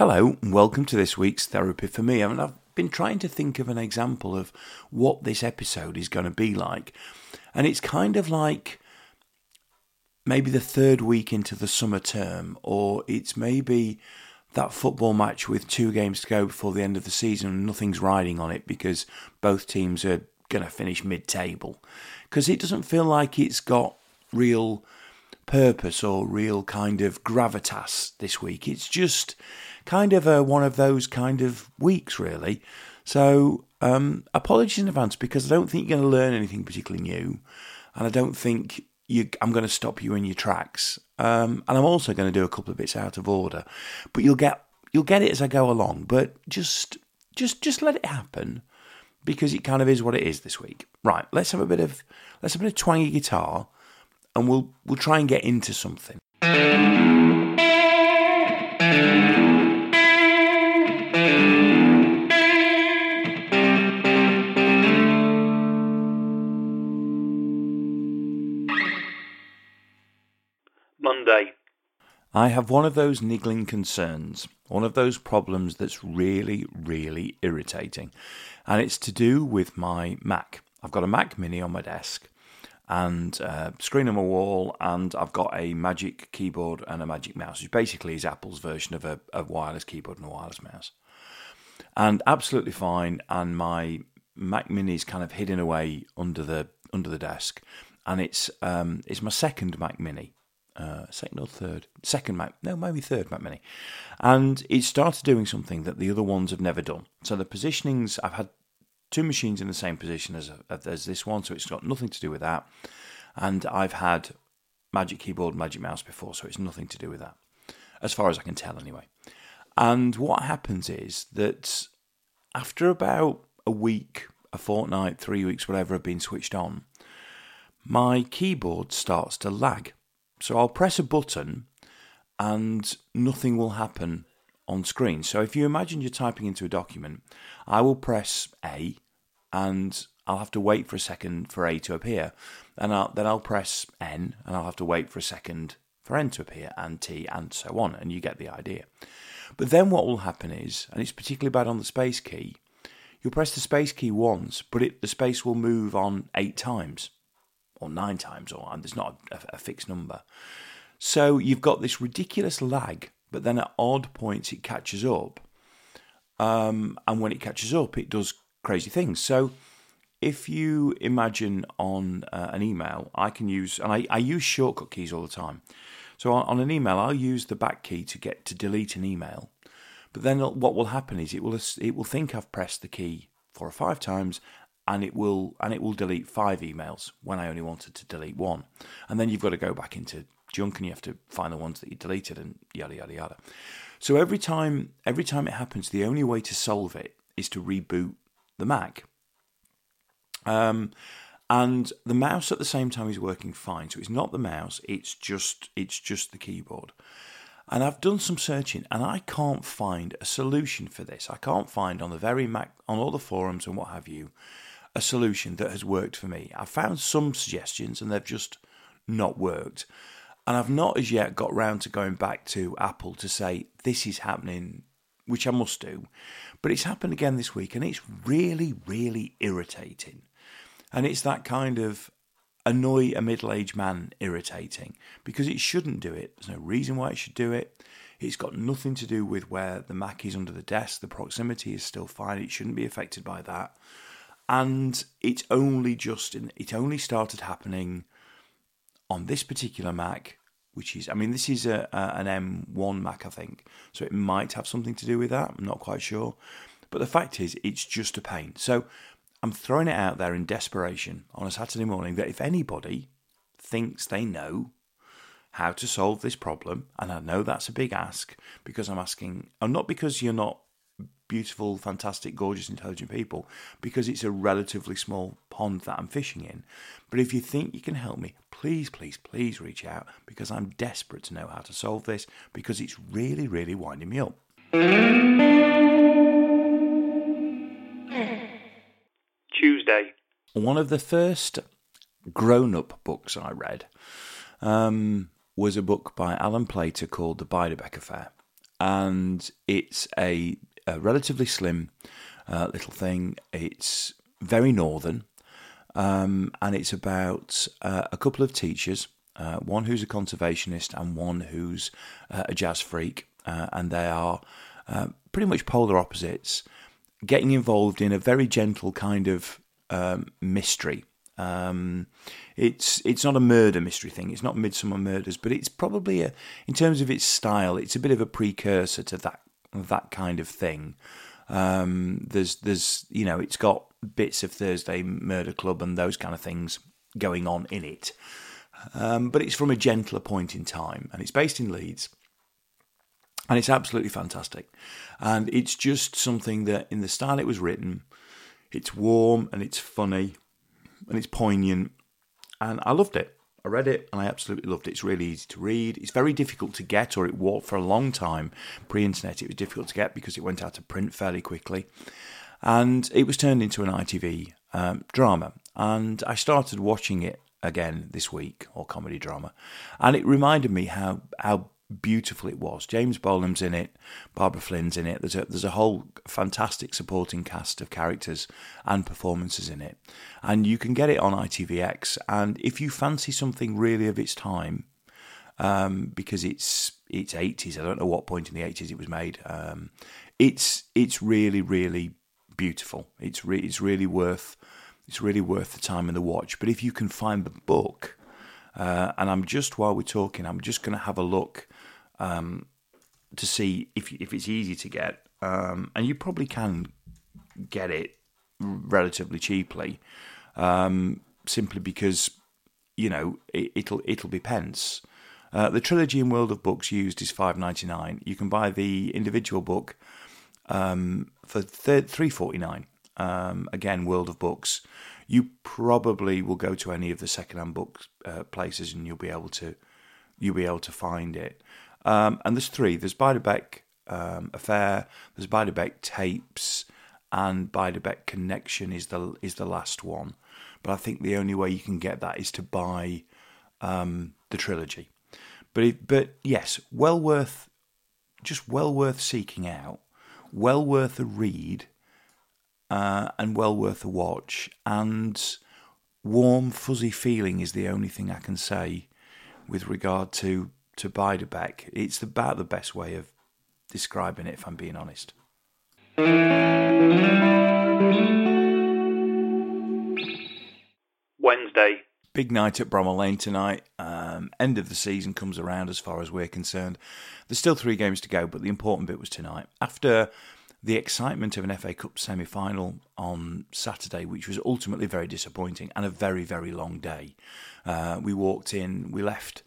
Hello, and welcome to this week's Therapy for Me. I mean, I've been trying to think of an example of what this episode is going to be like, and it's kind of like maybe the third week into the summer term, or it's maybe that football match with two games to go before the end of the season and nothing's riding on it because both teams are going to finish mid table. Because it doesn't feel like it's got real purpose or real kind of gravitas this week. It's just kind of a, one of those kind of weeks, really. So, um, apologies in advance because I don't think you're going to learn anything particularly new, and I don't think you, I'm going to stop you in your tracks. Um, and I'm also going to do a couple of bits out of order, but you'll get you'll get it as I go along. But just just just let it happen because it kind of is what it is this week. Right, let's have a bit of let's have a bit of twangy guitar, and we'll we'll try and get into something. Monday. I have one of those niggling concerns, one of those problems that's really, really irritating. And it's to do with my Mac. I've got a Mac Mini on my desk and a screen on my wall, and I've got a Magic keyboard and a Magic mouse, which basically is Apple's version of a, a wireless keyboard and a wireless mouse. And absolutely fine. And my Mac Mini is kind of hidden away under the under the desk, and it's um, it's my second Mac Mini uh, second or third, second Mac, no, maybe third Mac Mini, and it started doing something that the other ones have never done. So the positionings, I've had two machines in the same position as as this one, so it's got nothing to do with that. And I've had Magic Keyboard, Magic Mouse before, so it's nothing to do with that, as far as I can tell, anyway. And what happens is that after about a week, a fortnight, three weeks, whatever, have been switched on, my keyboard starts to lag. So I'll press a button and nothing will happen on screen. So if you imagine you're typing into a document, I will press A and I'll have to wait for a second for A to appear. And I'll, then I'll press N and I'll have to wait for a second for N to appear and T and so on. And you get the idea. But then what will happen is, and it's particularly bad on the space key, you'll press the space key once, but it, the space will move on eight times or nine times, or there's not a, a fixed number. So you've got this ridiculous lag, but then at odd points it catches up. Um, and when it catches up, it does crazy things. So if you imagine on uh, an email, I can use, and I, I, use shortcut keys all the time. So on, on, an email, I'll use the back key to get to delete an email. But then what will happen is it will it will think I've pressed the key four or five times, and it will and it will delete five emails when I only wanted to delete one. And then you've got to go back into junk and you have to find the ones that you deleted and yada yada yada. So every time every time it happens, the only way to solve it is to reboot the Mac. Um, and the mouse at the same time is working fine. So it's not the mouse; it's just it's just the keyboard. And I've done some searching, and I can't find a solution for this. I can't find on the very Mac on all the forums and what have you a solution that has worked for me. I've found some suggestions and they've just not worked. And I've not as yet got round to going back to Apple to say, this is happening, which I must do. But it's happened again this week and it's really, really irritating. And it's that kind of annoy a middle aged man irritating because it shouldn't do it. There's no reason why it should do it. It's got nothing to do with where the Mac is under the desk. The proximity is still fine. It shouldn't be affected by that and it's only just in, it only started happening on this particular Mac, which is I mean this is a, a, an M1 Mac I think, so it might have something to do with that. I'm not quite sure, but the fact is it's just a pain. So I'm throwing it out there in desperation on a Saturday morning that if anybody thinks they know how to solve this problem, and I know that's a big ask because I'm asking, and not because you're not beautiful, fantastic, gorgeous, intelligent people because it's a relatively small pond that I'm fishing in. But if you think you can help me, please, please, please reach out because I'm desperate to know how to solve this because it's really, really winding me up. Tuesday. One of the first grown up books I read um, was a book by Alan Plater called The Beiderbecke Affair. and it's a, a relatively slim uh, little thing. It's very northern, um, and it's about uh, a couple of teachers, uh, one who's a conservationist and one who's uh, a jazz freak, uh, and they are uh, pretty much polar opposites, getting involved in a very gentle kind of um, mystery. Um, it's it's not a murder mystery thing. It's not Midsomer Murders, but it's probably a, in terms of its style, it's a bit of a precursor to that that kind of thing. Um, there's there's you know it's got bits of Thursday Murder Club and those kind of things going on in it, um, but it's from a gentler point in time, and it's based in Leeds, and it's absolutely fantastic, and it's just something that in the style it was written, it's warm and it's funny and it's poignant, and I loved it. I read it and I absolutely loved it. It's really easy to read. It's very difficult to get, or it was for a long time pre internet. It was difficult to get because it went out of print fairly quickly. And it was turned into an ITV um, drama. And I started watching it again this week, or comedy drama. And it reminded me how, how beautiful it was. James Bolam's in it, Barbara Flynn's in it. There's a there's a whole fantastic supporting cast of characters and performances in it, and you can get it on ITVX. And if you fancy something really of its time, um, because it's it's 80s, I don't know what point in the 80s it was made. Um, it's it's really really beautiful. It's re- it's really worth it's really worth the time and the watch. But if you can find the book. Uh, and I'm just while we're talking, I'm just going to have a look um, to see if if it's easy to get, um, and you probably can get it relatively cheaply, um, simply because you know it, will it'll be pence. Uh, the trilogy in World of Books used is five ninety nine. You can buy the individual book um, for three forty nine. Um, again, World of Books. You probably will go to any of the secondhand book uh, places, and you'll be able to you'll be able to find it. Um, and there's three. There's Beiderbecke um, Affair. There's Beiderbecke Tapes, and Beiderbecke Connection is the is the last one. But I think the only way you can get that is to buy um, the trilogy. But it, but yes, well worth, just well worth seeking out, well worth a read, uh, and well worth a watch. And warm fuzzy feeling is the only thing I can say with regard to to Beiderbecke. It's about the best way of describing it, if I'm being honest. Wednesday. Big night at Bramall Lane tonight. Um, end of the season comes around as far as we're concerned. There's still three games to go, but the important bit was tonight. After the excitement of an FA Cup semi final on Saturday, which was ultimately very disappointing and a very, very long day, uh, we walked in, we left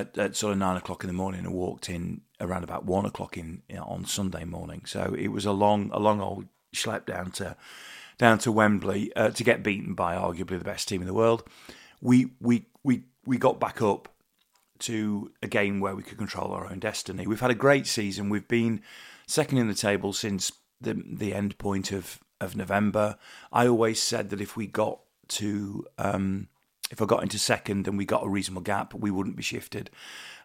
at, at, sort of nine o'clock in the morning and walked in around about one o'clock in you know, on Sunday morning. So it was a long, a long old schlep down to down to Wembley uh, to get beaten by arguably the best team in the world. We we we we got back up to a game where we could control our own destiny. We've had a great season. We've been second in the table since the the end point of of November. I always said that if we got to um, if I got into second and we got a reasonable gap, we wouldn't be shifted.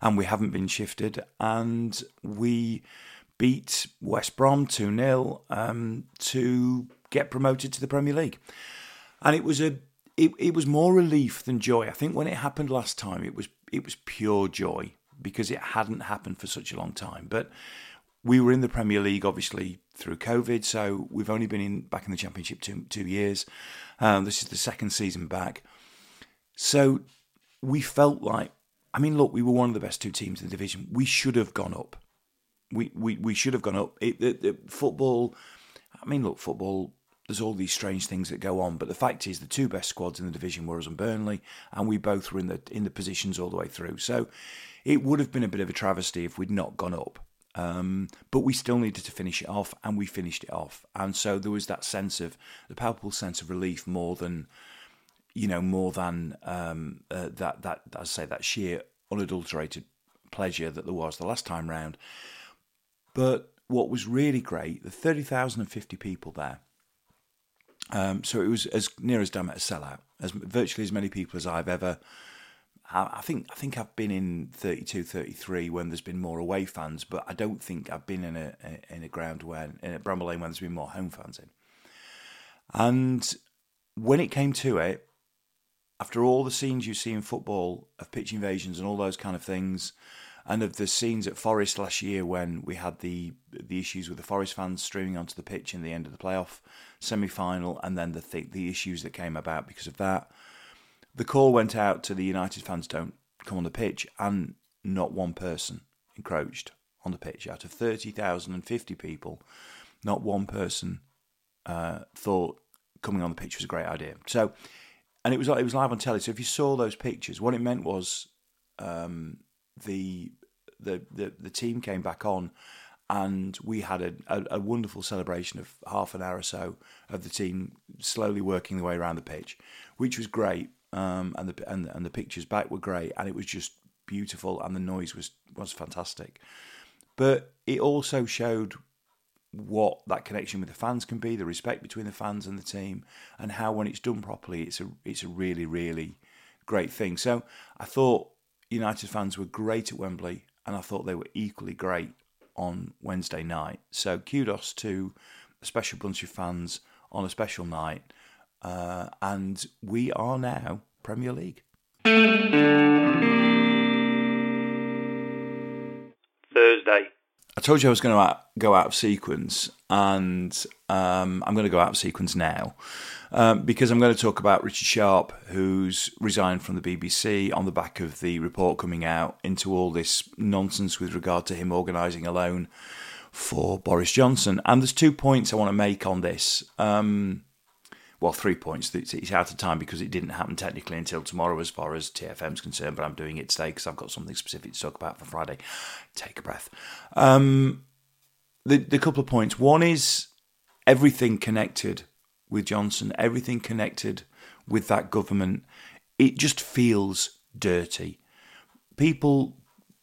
And we haven't been shifted. And we beat West Brom 2 0 um, to get promoted to the Premier League. And it was a it, it was more relief than joy. I think when it happened last time it was it was pure joy because it hadn't happened for such a long time. But we were in the Premier League obviously through COVID, so we've only been in back in the Championship two two years. Um, this is the second season back. So we felt like, I mean, look, we were one of the best two teams in the division. We should have gone up. We we, we should have gone up. It, the, the football, I mean, look, football. There's all these strange things that go on, but the fact is, the two best squads in the division were us and Burnley, and we both were in the in the positions all the way through. So it would have been a bit of a travesty if we'd not gone up. Um, but we still needed to finish it off, and we finished it off. And so there was that sense of the palpable sense of relief more than you know, more than um, uh, that, that, I say, that sheer unadulterated pleasure that there was the last time round. But what was really great, the 30,050 people there. Um, so it was as near as damn it a sellout, as virtually as many people as I've ever I think I think I've been in 32, 33 when there's been more away fans, but I don't think I've been in a in a ground where in a Bramall Lane when there's been more home fans in. And when it came to it, after all the scenes you see in football of pitch invasions and all those kind of things, and of the scenes at Forest last year when we had the the issues with the Forest fans streaming onto the pitch in the end of the playoff semi final, and then the th- the issues that came about because of that the call went out to the United fans don't come on the pitch, and not one person encroached on the pitch. Out of 30,050 people, not one person uh, thought coming on the pitch was a great idea. So, and it was it was live on telly. So if you saw those pictures, what it meant was um, the, the the the team came back on, and we had a, a, a, wonderful celebration of half an hour or so of the team slowly working their way around the pitch, which was great um, and the and, and the pictures back were great, and it was just beautiful, and the noise was was fantastic. But it also showed what that connection with the fans can be, the respect between the fans and the team, and how when it's done properly, it's a it's a really really great thing. So I thought United fans were great at Wembley, and I thought they were equally great on Wednesday night. So kudos to a special bunch of fans on a special night uh, and we are now Premier League. I told you I was going to go out of sequence, and um, I'm going to go out of sequence now um, because I'm going to talk about Richard Sharp, who's resigned from the BBC on the back of the report coming out into all this nonsense with regard to him organising a loan for Boris Johnson. And there's two points I want to make on this. Um, well, three points. It's out of time because it didn't happen technically until tomorrow, as far as TFM's concerned. But I'm doing it today because I've got something specific to talk about for Friday. Take a breath. Um, the the couple of points. One is everything connected with Johnson. Everything connected with that government. It just feels dirty. People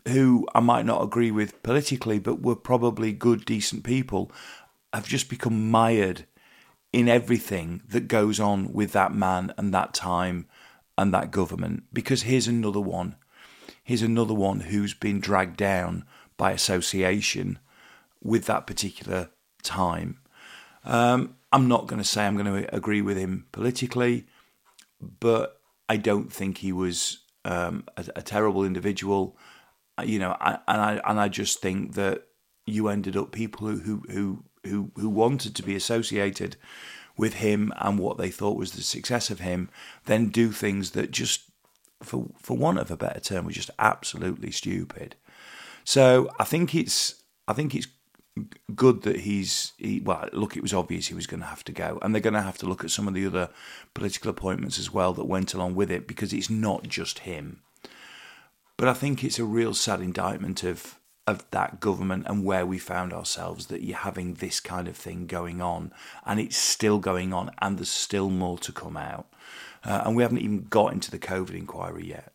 who I might not agree with politically, but were probably good, decent people, have just become mired in everything that goes on with that man and that time and that government. Because here's another one. Here's another one who's been dragged down by association with that particular time. Um, I'm not going to say I'm going to agree with him politically, but I don't think he was um, a, a, terrible individual. You know, I, and I and I just think that you ended up people who who who who who wanted to be associated with him and what they thought was the success of him, then do things that just, for for want of a better term, were just absolutely stupid. So I think it's I think it's good that he's he, well look it was obvious he was going to have to go and they're going to have to look at some of the other political appointments as well that went along with it because it's not just him but i think it's a real sad indictment of of that government and where we found ourselves that you're having this kind of thing going on and it's still going on and there's still more to come out. Uh, and we haven't even got into the covid inquiry yet.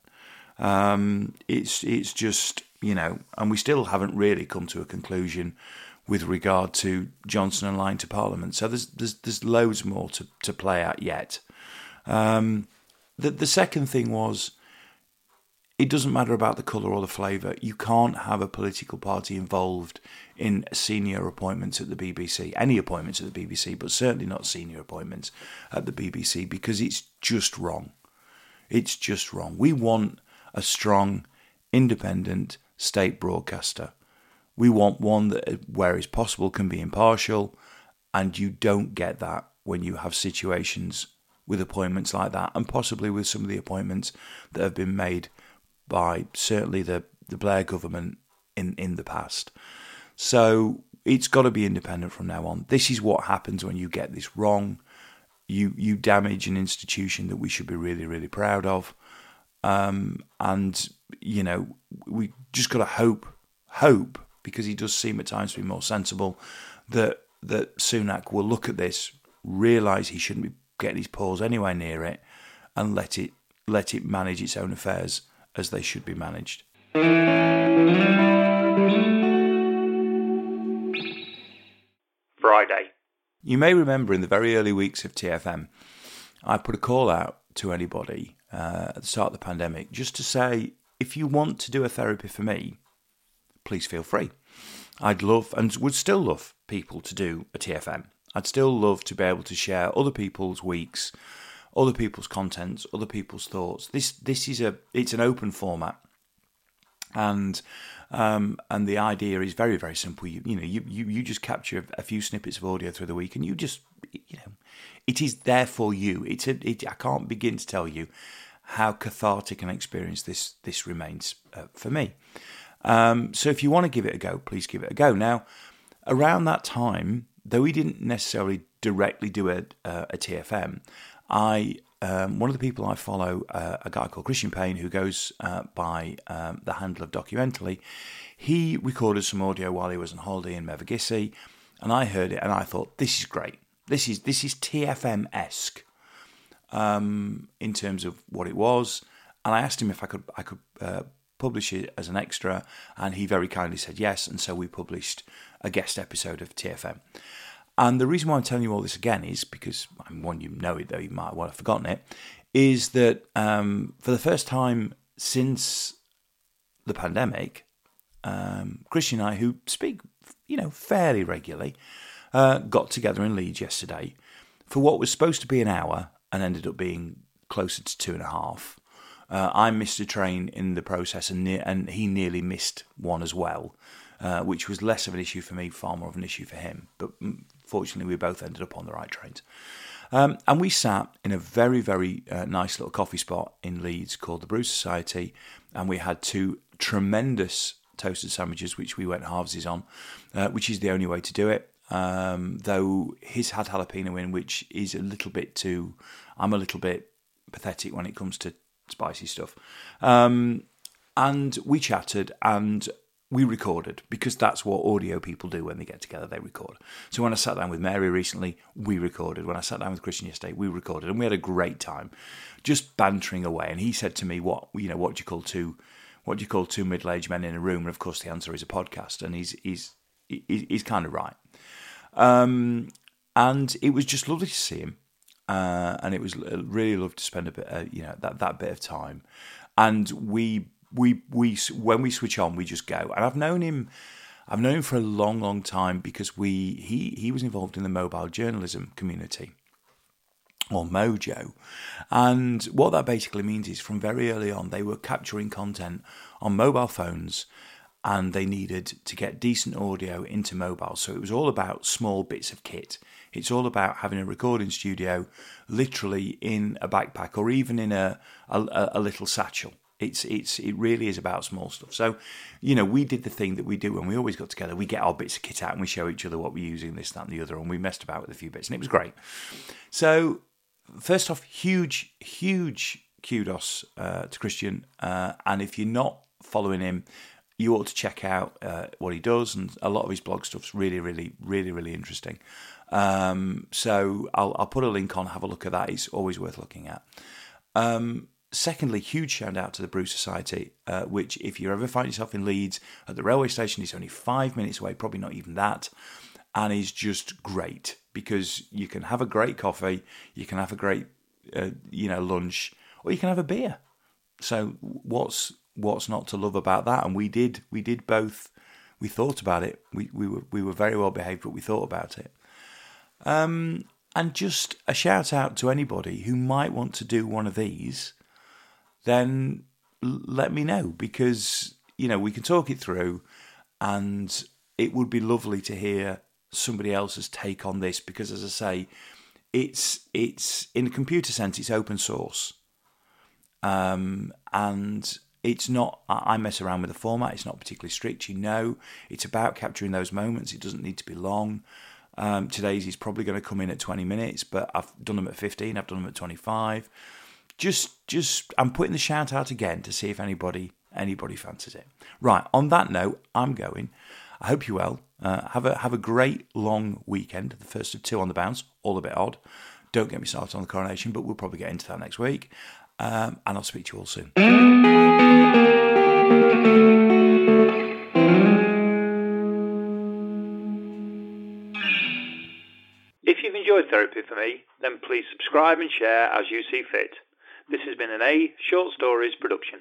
Um, it's it's just you know and we still haven't really come to a conclusion with regard to Johnson and Lyne to Parliament. So there's there's there's loads more to, to play out yet. Um, the the second thing was it doesn't matter about the colour or the flavour. You can't have a political party involved in senior appointments at the BBC, any appointments at the BBC, but certainly not senior appointments at the BBC because it's just wrong. It's just wrong. We want a strong, independent state broadcaster. We want one that, where it's possible, can be impartial, and you don't get that when you have situations with appointments like that, and possibly with some of the appointments that have been made by certainly the, the Blair government in, in the past. So it's got to be independent from now on. This is what happens when you get this wrong. You you damage an institution that we should be really really proud of, um, and you know we just got to hope hope because he does seem at times to be more sensible that that Sunak will look at this, realise he shouldn't be getting his paws anywhere near it, and let it let it manage its own affairs as they should be managed. Friday. You may remember in the very early weeks of TFM, I put a call out to anybody uh, at the start of the pandemic, just to say if you want to do a therapy for me, please feel free. I'd love and would still love people to do a TFM. I'd still love to be able to share other people's weeks, other people's contents, other people's thoughts. This this is a it's an open format, and um, and the idea is very very simple. You you know you you, you just capture a few snippets of audio through the week, and you just you know it is there for you. It's a it, I can't begin to tell you how cathartic an experience this this remains uh, for me. Um, so if you want to give it a go, please give it a go. Now, around that time, though we didn't necessarily directly do a, uh, a TFM, I um, one of the people I follow, uh, a guy called Christian Payne, who goes uh, by um, the handle of Documentally, he recorded some audio while he was on holiday in Mevagissey, and I heard it and I thought, this is great. This is this is TFM esque um, in terms of what it was, and I asked him if I could I could uh, publish it as an extra, and he very kindly said yes, and so we published a guest episode of TFM. And the reason why I'm telling you all this again is because I'm one you know it though you might well have forgotten it, is that um, for the first time since the pandemic, um, Christian and I, who speak you know fairly regularly, uh, got together in Leeds yesterday for what was supposed to be an hour and ended up being closer to two and a half. Uh, I missed a train in the process, and ne- and he nearly missed one as well, uh, which was less of an issue for me, far more of an issue for him. But mm, fortunately, we both ended up on the right trains. Um, and we sat in a very, very uh, nice little coffee spot in Leeds called the Brew Society, and we had two tremendous toasted sandwiches, which we went halvesies on, uh, which is the only way to do it. Um, though his had jalapeno in, which is a little bit too. I'm a little bit pathetic when it comes to spicy stuff. Um, and we chatted and we recorded because that's what audio people do when they get together. They record. So when I sat down with Mary recently, we recorded. When I sat down with Christian yesterday, we recorded, and we had a great time, just bantering away. And he said to me, "What you know? What do you call two? What do you call two middle-aged men in a room?" And of course, the answer is a podcast. And he's he's he's, he's kind of right. Um, and it was just lovely to see him. Uh, and it was really lovely to spend a bit, uh, you know, that, that bit of time. And we, we, we, when we switch on, we just go. And I've known him, I've known him for a long, long time because we, he, he was involved in the mobile journalism community or Mojo. And what that basically means is from very early on, they were capturing content on mobile phones and they needed to get decent audio into mobile. So it was all about small bits of kit. It's all about having a recording studio literally in a backpack or even in a, a, a little satchel. It's it's it really is about small stuff. So, you know, we did the thing that we do when we always got together. We get our bits of kit out and we show each other what we're using, this, that, and the other, and we messed about with a few bits, and it was great. So, first off, huge, huge kudos uh, to Christian. Uh, and if you're not following him, you ought to check out uh, what he does, and a lot of his blog stuff's really, really, really, really interesting. Um, so I'll, I'll put a link on. Have a look at that. It's always worth looking at. Um, secondly, huge shout out to the Brew Society, uh, which if you ever find yourself in Leeds at the railway station, it's only five minutes away, probably not even that, and is just great because you can have a great coffee, you can have a great, uh, you know, lunch, or you can have a beer. So what's what's not to love about that? And we did we did both. We thought about it. We we were we were very well behaved, but we thought about it. Um, and just a shout out to anybody who might want to do one of these. Then let me know because you know we can talk it through, and it would be lovely to hear somebody else's take on this because, as I say, it's it's in a computer sense it's open source, um, and it's not I mess around with the format. It's not particularly strict. You know, it's about capturing those moments. It doesn't need to be long. Um, today's is probably going to come in at 20 minutes, but I've done them at 15. I've done them at 25. Just, just, I'm putting the shout out again to see if anybody, anybody fancies it. Right. On that note, I'm going. I hope you well. Uh, have a have a great long weekend. The first of two on the bounce. All a bit odd. Don't get me started on the coronation, but we'll probably get into that next week. Um, and I'll speak to you all soon. If you've enjoyed Therapy for Me, then please subscribe and share as you see fit. This has been an A Short Stories production.